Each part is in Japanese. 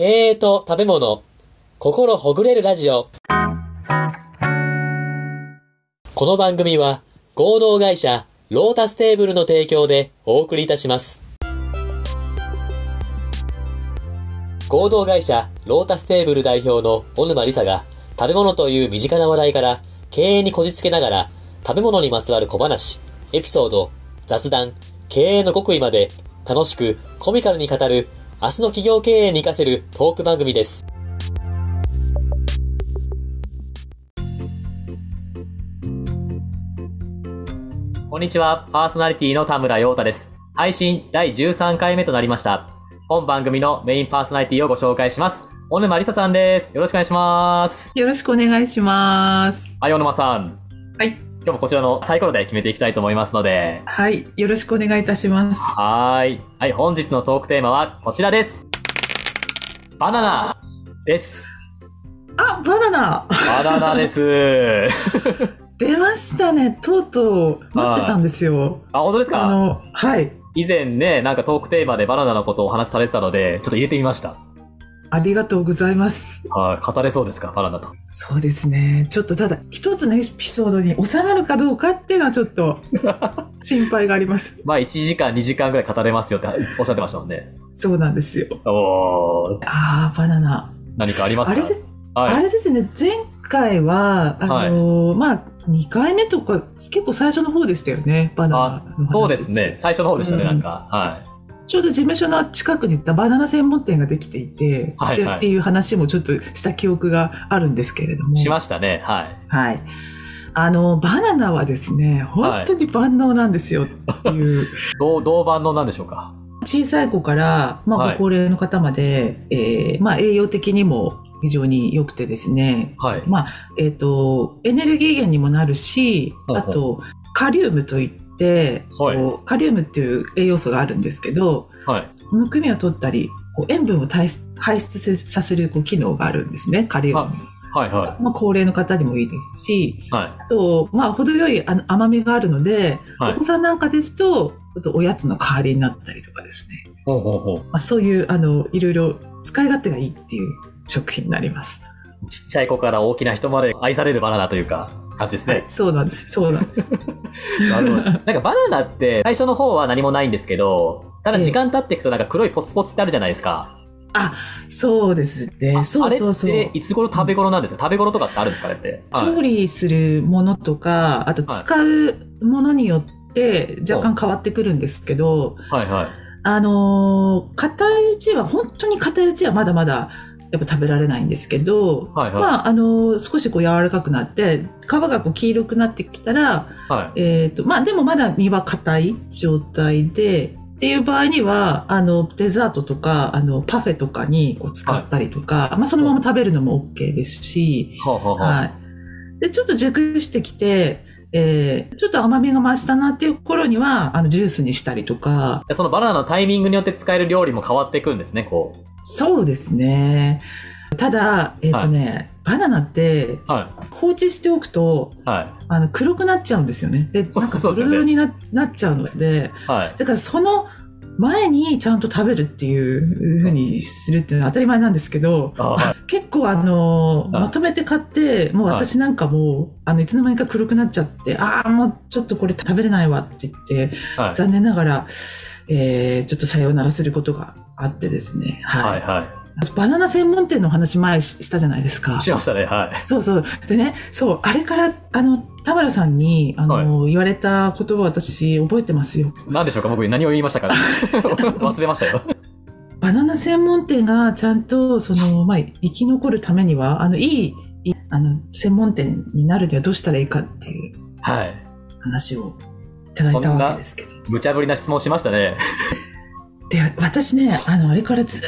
経営と食べ物、心ほぐれるラジオ。この番組は合同会社ロータステーブルの提供でお送りいたします。合同会社ロータステーブル代表の小沼理沙が食べ物という身近な話題から経営にこじつけながら食べ物にまつわる小話、エピソード、雑談、経営の極意まで楽しくコミカルに語る明日の企業経営に活かせるトーク番組です。こんにちは、パーソナリティの田村陽太です。配信第13回目となりました。本番組のメインパーソナリティをご紹介します。小沼理沙さんです。よろしくお願いします。よろしくお願いします。はい、小沼さん。はい。今日もこちらのサイコロで決めていきたいと思いますので。はい。よろしくお願いいたします。はーい。はい、本日のトークテーマはこちらです。バナナです。あ、バナナバナナです。出ましたね。とうとう待ってたんですよ。あ、本当ですか？あの、はい。以前ね、なんかトークテーマでバナナのことをお話しされてたので、ちょっと入れてみました。ありがとうございます。はい、語れそうですか、バナナと。そうですね。ちょっとただ、一つのエピソードに収まるかどうかっていうのはちょっと 心配があります。まあ、1時間、2時間ぐらい語れますよっておっしゃってましたもんね。そうなんですよ。おー、あー、バナナ。何かありますか？あれです、はい。あれですね。前回は、あのーまあ、2回目とか、結構最初の方でしたよね。バナナそうですね。最初の方でしたね、うんなんか。はちょうど事務所の近くにバナナ専門店ができていて、はいはいでっていう話もちょっとした記憶があるんですけれども。い。しましたね。はい。はい。あの、バナナはですね、本当に万能なんですよっていう、どう、同番のなんでしょうか？小さい子から、まあ、はいご高齢の方まで、えーまあ、栄養的にも非常に良くてですね、はい。まあ、えっ、と、エネルギー源にもなるし、あと、カリウムといって、はいこうカリウムっていう栄養素があるんですけど、はい。むくみを取ったり、こう塩分を排出排出させるこう機能があるんですね、カリウムに。はい。はまあ、高齢の方にもいいですし、い。はい。あと、まあ、程よいあの甘みがあるので、はいお子さんなんかですと、ちょっとおやつの代わりになったりとかですね。ほうほうほう。まあ、そういう、あの、いろいろ使い勝手がいいっていう食品になります。ちっちゃい子から大きな人まで愛されるバナナというか、感じですねはい。、そうなんです。そうなんです。なるほど。なんかバナナって最初の方は何もないんですけど、ただ時間経っていくとなんか黒いポツポツってあるじゃないですか。そうですね。そうそうそう。いつ頃食べ頃なんですか？食べ頃とかってあるんですかあれって？はい調理するものとか、あと使うものによって若干変わってくるんですけど、はいはい。あのー、硬いうちは、本当に硬いうちはまだまだやっぱ食べられないんですけど、はいはい。まあ、あのー少しこう柔らかくなって、皮がこう黄色くなってきたら、はい。えっ、と、まあでもまだ身は硬い状態で、っていう場合には、あの、デザートとか、あの、パフェとかにこう使ったりとか、まあそのまま食べるのも OK ですし、ほうほうほう。はい。で、ちょっと熟してきて、えーちょっと甘みが増したなっていう頃には、あの、ジュースにしたりとか、でそのバナナのタイミングによって使える料理も変わっていくんですね、こそうですね。ただ、えっ、とね、バナナって放置しておくと、い。はい。あの、黒くなっちゃうんですよね。で、なんかそうですよねドロドロにななっちゃうので、はい。だからその前にちゃんと食べるっていうふうにするっていうのは当たり前なんですけど、あはい結構あの、はいまとめて買って、もう私なんかもう、あの、いつの間にか黒くなっちゃって、ああ、もうちょっとこれ食べれないわって言って、はい。残念ながら、えー、ちょっとさようならすることがあってですね。はい。はいはバナナ専門店の話前ししたじゃないですかい。。しましたね、はい。そうそう。でね、そう、あれから、あの、田原さんに、あの、言われた言葉私覚えてますよ。何でしょうか？僕何を言いましたか 忘れましたよ。バナナ専門店がちゃんと、その、まあ、生き残るためには、あの、いい、いいあの、専門店になるにはどうしたらいいかっていうはい。話をいただいたわけですけど。無茶ぶりな質問しましたね。で、私ね、あの、あれからず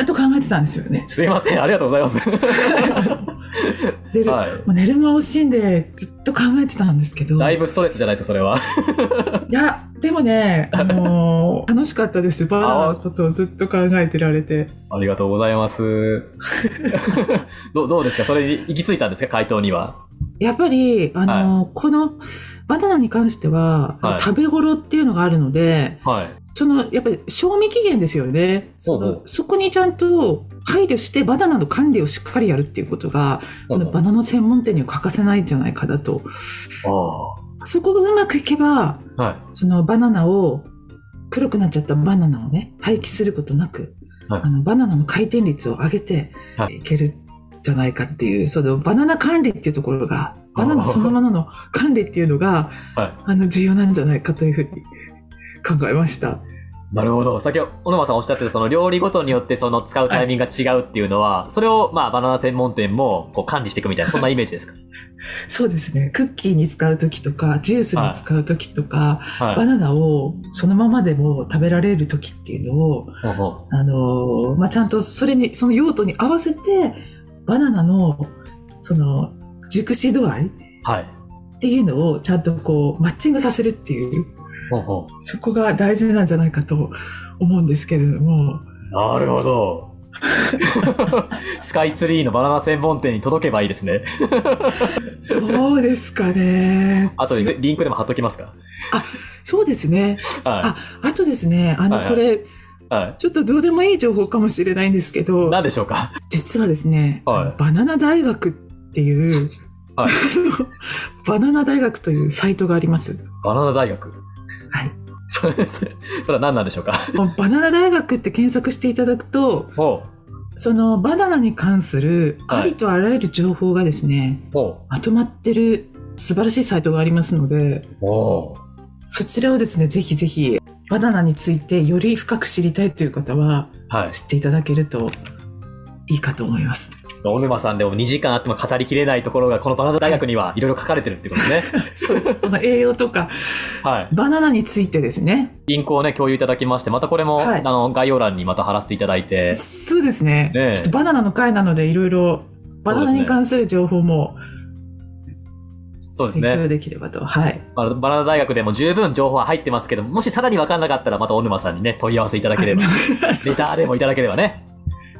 ーっと考えてたんですよね。すいません、ありがとうございます。で、はい。もう寝る間を惜しんでずっと考えてたんですけど。だいぶストレスじゃないですか、それは。いや、でもね、あのー 楽しかったです。バナナのことをずっと考えてられて。ありがとうございます。どうどうですか？それに行き着いたんですか？回答には。やっぱり、あのーこのバナナに関しては、はい食べ頃っていうのがあるので、はい。その、やっぱり賞味期限ですよね。そのそこにちゃんと配慮してバナナの管理をしっかりやるっていうことが、このバナナ専門店には欠かせないんじゃないかなと。あそこがうまくいけば、あ。はい。そのバナナを、黒くなっちゃったバナナをね、廃棄することなく、はいあのバナナの回転率を上げてはいいけるんじゃないかっていう、そのバナナ管理っていうところが、バナナそのものの管理っていうのが、はい。あの、重要なんじゃないかというふうに考えました。なるほど。先ほど、小沼さんおっしゃってた、その料理ごとによってその使うタイミングが違うっていうのは、それを、まあ、バナナ専門店もこう管理していくみたいな、そんなイメージですか？そうですね。クッキーに使うときとか、ジュースに使うときとか、はい。バナナをそのままでも食べられるときっていうのを、あのーまあ、ちゃんとそれに、その用途に合わせて、バナナの、その、熟し度合い。っていうのをちゃんとこう、マッチングさせるっていう、そこが大事なんじゃないかと思うんですけれども、う。なるほど。スカイツリーのバナナ専門店に届けばいいですね。どうですかね。あとでリンクでも貼っときますか？そうですね。はあとですね、あの、はいはいこれ、い。はちょっとどうでもいい情報かもしれないんですけい。ど、何でしょうか？実はですね、はいバナナ大学っていう、はい バナナ大学というサイトがあります。バナナ大学。はい。それ、それ、それは何なんでしょうか？バナナ大学って検索していただくと、ほそのバナナに関するはいありとあらゆる情報がですね、う。ほまとまってる素晴らしいサイトがありますので、そちらをですね、ぜひぜひ、バナナについてより深く知りたいという方は、う。はい。知っていただけるといいかと思います。小沼さんでも2時間あっても語りきれないところが、このバナナ大学にはいろいろ書かれてるってことね。そうです。その栄養とか、はい。バナナについてですね。リンクをね、共有いただきまして、またこれも、はいあの、概要欄にまた貼らせていただいて、そうですね。ねえちょっとバナナの回なので、いろいろバナナに関する情報もそうですね。できればと。はい。まあ、バナナ大学でも十分情報は入ってますけど、もしさらに分かんなかったら、また小沼さんにね、問い合わせいただければ、レレターでもいただければね、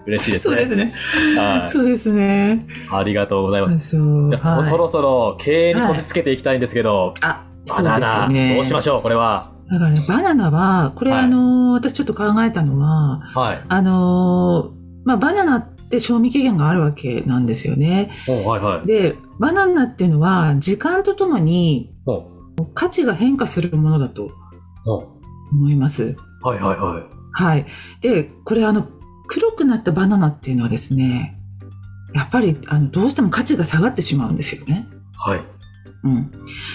嬉しいですね。そうですね。はい。そうですね。ありがとうございます。じゃあ、はいそそろそろ経営にこじつけていきたいんですけど、あ、バそうですね。どうしましょう、これは。だからね、バナナは、これはいあの、私ちょっと考えたのは、はい。あの、まあ、バナナって賞味期限があるわけなんですよね。おはいはい。で、バナナっていうのは、時間とともにお価値が変化するものだとお思います。はいはいはい。はい。で、これあの、黒くなったバナナっていうのはですね、やっぱり、あの、どうしても価値が下がってしまうんですよね。はい。うん。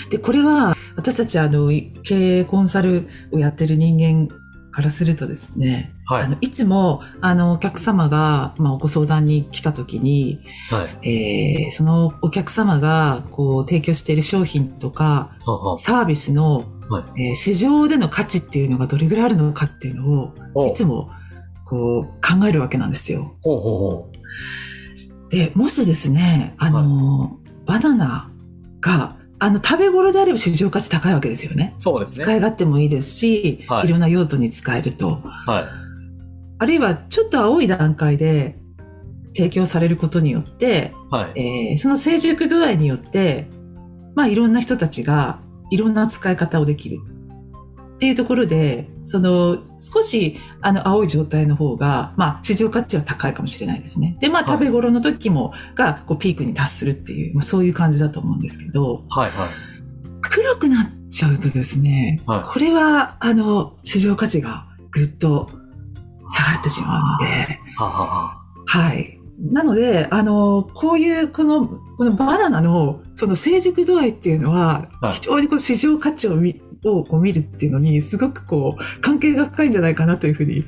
で、これは、私たちあの、経営コンサルをやってる人間からするとですね、はいあの、いつも、あの、お客様が、まあ、ご相談に来た時に、はい。えーそのお客様が、こう、提供している商品とか、サービスの、はえー市場での価値っていうのがどれぐらいあるのかっていうのを、いつも、こう、考えるわけなんですよ。ほうほうほで、もしですね、あの、バナナが、あの、食べ頃であれば市場価値高いわけですよね。う。そうですね。使い勝手もいいですし、はいい、ろんな用途に使えると。はい。あるいは、ちょっと青い段階で提供されることによって、はい。えーその成熟度合いによって、まあ、いろんな人たちがいろんな使い方をできる。っていうところで、その、少し、あの、青い状態の方が、まあ、市場価値は高いかもしれないですね。で、まあ、はい食べ頃の時も、が、こう、ピークに達するっていう、まあ、そういう感じだと思うんですけど、はいはい。黒くなっちゃうとですね、はいこれは、あの、市場価値がぐっと下がってしまうので、はあはあははい。なので、あの、こういう、この、このバナナの、その成熟度合いっていうのははい、非常にこう市場価値を見、をこう見るっていうのに、すごくこう、関係が深いんじゃないかなというふうに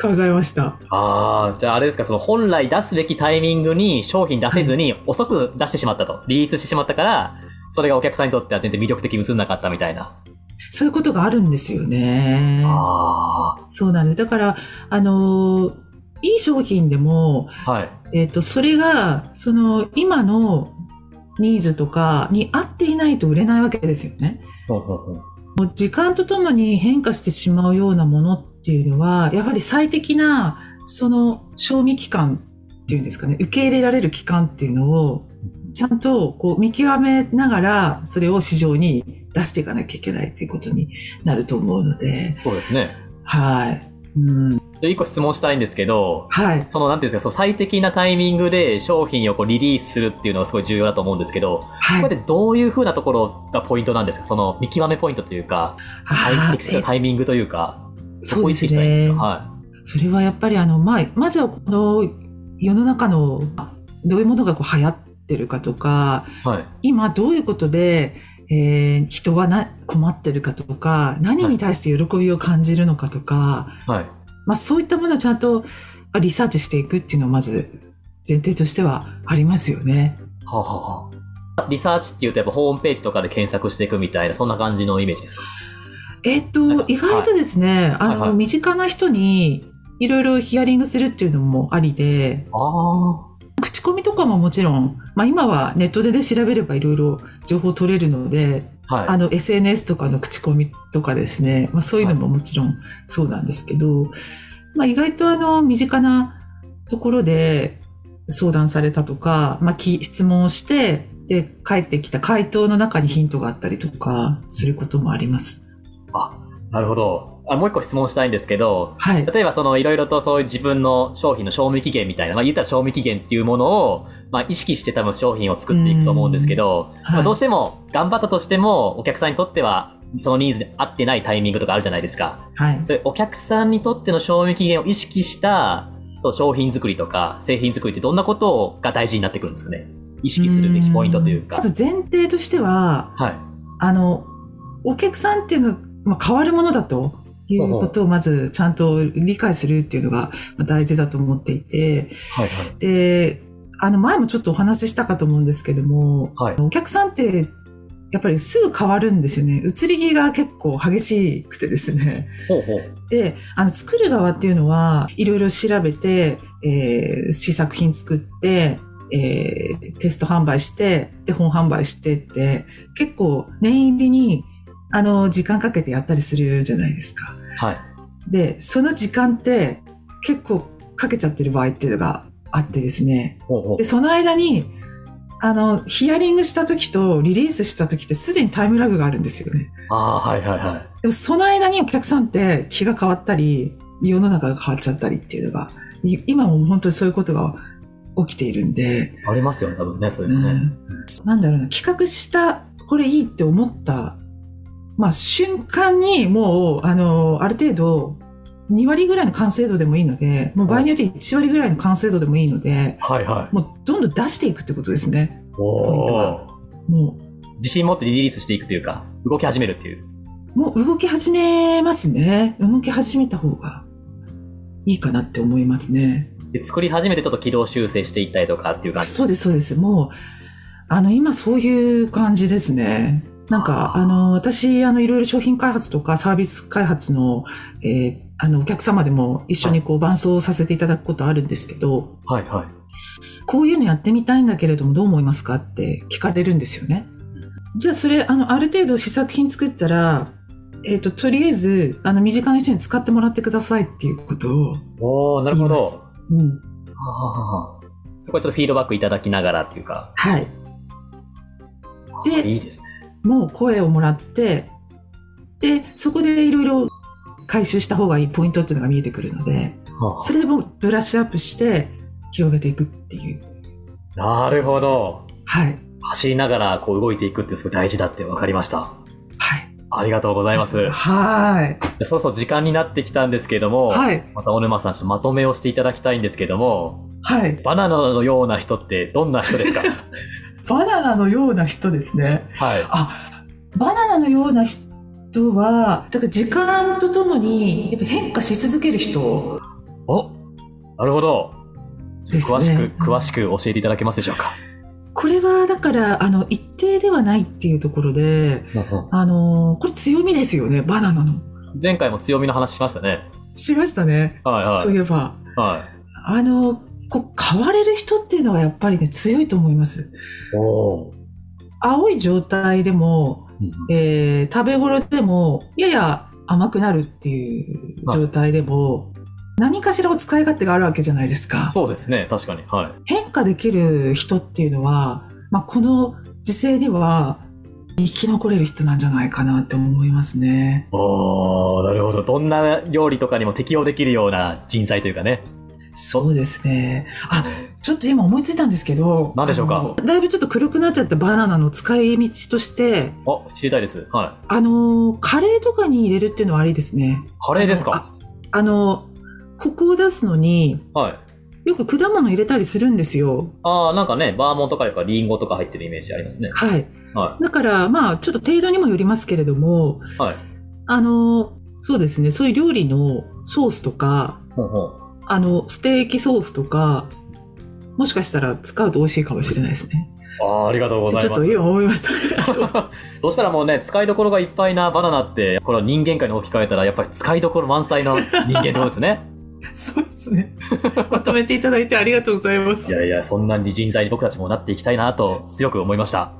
考えました。あじゃああれですか、その本来出すべきタイミングに商品出せずに遅く出してしまったと。リリースしてしまったから、それがお客さんにとっては全然魅力的に映んなかったみたいな。そういうことがあるんですよね。あそうなんです。だから、あの、いい商品でも、あ。はい。えっ、と、それが、その、今のニーズとかに合っていないと売れないわけですよね。時間とともに変化してしまうようなものっていうのは、やはり最適な、その、賞味期間っていうんですかね、受け入れられる期間っていうのを、ちゃんとこう見極めながら、それを市場に出していかなきゃいけないっていうことになると思うので、そうですね。はい。うん。じゃあ一個質問したいんですけど、はい。その、なんていうんですか、その最適なタイミングで商品をこうリリースするっていうのがすごい重要だと思うんですけど、はい。これでどういう風なところがポイントなんですか？その見極めポイントというか、あ適切なタイミングというか、えそこを意識したいんですか？はそれはやっぱりあの、まあ、まずはこの世の中のどういうものがこう流行ってるかとか、い。はい。今どういうことで、えー人はな困ってるかとか、何に対して喜びを感じるのかとか、はい。まあそういったものをちゃんとリサーチしていくっていうのはまず前提としてはありますよね。はあ、はあはあ、リサーチっていうとやっぱホームページとかで検索していくみたいな、そんな感じのイメージですか？えっ、と、意外とですね、あの、はいはい身近な人にいろいろヒアリングするっていうのもありで、ああ。口コミとかももちろん、まあ今はネットで、ね、調べればいろいろ情報取れるので、はい。あの SNS とかの口コミとかですね、まあそういうのももちろんそうなんですけど、まあ意外とあの身近なところで相談されたとか、まあき質問をして、で、返ってきた回答の中にヒントがあったりとかすることもあります。あ、なるほど。あもう一個質問したいんですけど、はい。例えばそのいろいろとそういう自分の商品の賞味期限みたいな、まあ言ったら賞味期限っていうものを、まあ意識して多分商品を作っていくと思うんですけど、はいまあどうしても頑張ったとしてもお客さんにとってはそのニーズで合ってないタイミングとかあるじゃないですか。はい。それお客さんにとっての賞味期限を意識したそう商品作りとか製品作りってどんなことが大事になってくるんですかね？意識するべきポイントというか。まず前提としては、はい。あの、お客さんっていうのは、まあ、変わるものだということをまずちゃんと理解するっていうのがまあ大事だと思っていて、はいはい。で、あの前もちょっとお話ししたかと思うんですけども、はい。お客さんってやっぱりすぐ変わるんですよね。移り気が結構激しくてですね。ほうほう。で、あの作る側っていうのは、いろいろ調べて、えー試作品作って、えーテスト販売して、で、本販売してって、結構念入りに、あの、時間かけてやったりするじゃないですか。はい。で、その時間って結構かけちゃってる場合っていうのがあってですね。ほうほうで、。その間に、あの、ヒアリングした時とリリースした時ってすでにタイムラグがあるんですよね。ああー、はいはいはい。でもその間にお客さんって気が変わったり、世の中が変わっちゃったりっていうのが、い今も本当にそういうことが起きているんで、ありますよね、多分ね、そういううのね。ん、なんだろうな、企画した、これいいって思った、まあ瞬間にもう、あの、ある程度、2割ぐらいの完成度でもいいので、もう場合によって1割ぐらいの完成度でもいいので、はいはい。もうどんどん出していくってことですね。おポイントはも自信持ってリリースしていくというか、動き始めるっていう。う、もう動き始めますね。動き始めた方がいいかなって思いますね。で、作り始めてちょっと軌道修正していったりとかっていう感じ。そうです、そうです。もう、あの、今そういう感じですね。なんか、あの、私、あの、いろいろ商品開発とかサービス開発の、えーあの、お客様でも一緒にこう、伴走させていただくことあるんですけど、はいはい。こういうのやってみたいんだけれども、どう思いますかって聞かれるんですよね。じゃあ、それ、あの、ある程度試作品作ったら、えっ、と、とりあえず、あの、身近な人に使ってもらってくださいっていうことを、おー、なるほど。うん。はあはあはあそこはちょっとフィードバックいただきながらっていうか。はい。であいいですね。もう声をもらって、で、そこでいろいろ回収した方がいいポイントっていうのが見えてくるので、はそれでもうブラッシュアップして広げていくっていう。あなるほど。はい。走りながらこう動いていくってすごい大事だって分かりました。はい。ありがとうございます。じゃはい。あそろそろ時間になってきたんですけども、はい。また小沼さんちょっとまとめをしていただきたいんですけども、はい。バナナのような人ってどんな人ですか？バナナのような人ですね。はい。あ、バナナのような人は、だから時間とともにやっぱ変化し続ける人おなるほど。詳しく、詳しく教えていただけますでしょうか。これはだから、あの、一定ではないっていうところで、あの、これ強みですよね、バナナの。前回も強みの話しましたね。しましたね。はいはい。そういえば。はあの、こう、変われる人っていうのはやっぱりね、強いと思います。青い状態でも、えー食べ頃でも、やや甘くなるっていう状態でも、何かしらお使い勝手があるわけじゃないですか。そうですね。確かに。はい。変化できる人っていうのは、まあ、この時勢では、生き残れる人なんじゃないかなって思いますね。おー、なるほど。どんな料理とかにも適用できるような人材というかね。そうですね。あ、ちょっと今思いついたんですけど。何でしょうか？だいぶちょっと黒くなっちゃったバナナの使い道として、あ、知りたいです。はい。あの、カレーとかに入れるっていうのはありですね。カレーですか？ああの、コクを出すのに、はい。よく果物入れたりするんですよ。あー、なんかね、バーモントカレーとかリンゴとか入ってるイメージありますね。はい。はだから、まあ、ちょっと程度にもよりますけれども、い。はい。あの、そうですね、そういう料理のソースとか、ほんほん。あの、ステーキソースとか、もしかしたら使うと美味しいかもしれないですね。あー、ありがとうございます。ちょっと今思いました。そしたらもうね、使いどころがいっぱいなバナナって、この人間界に置き換えたら、やっぱり使いどころ満載の人間ってことですね。そうですね。まとめていただいてありがとうございますい。やいや、そんな人材に僕たちもなっていきたいなと強く思いました。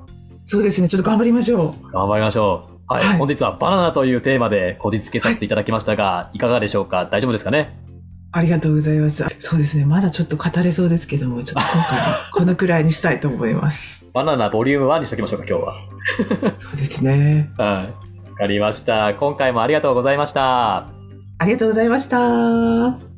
そうですね、ちょっと頑張りましょう。頑張りましょう。はい。はい本日はバナナというテーマでこじつけさせていただきましたが、い、かがでしょうか？大丈夫ですかね？ありがとうございます。そうですね、まだちょっわかれそうですけども、ちょっと今回はこのくらいにしたいと思います。バナナボリューム1にしときましょうか、今日は。そうですね。はい。わかりました。今回もありがとうございました。ありがとうございました。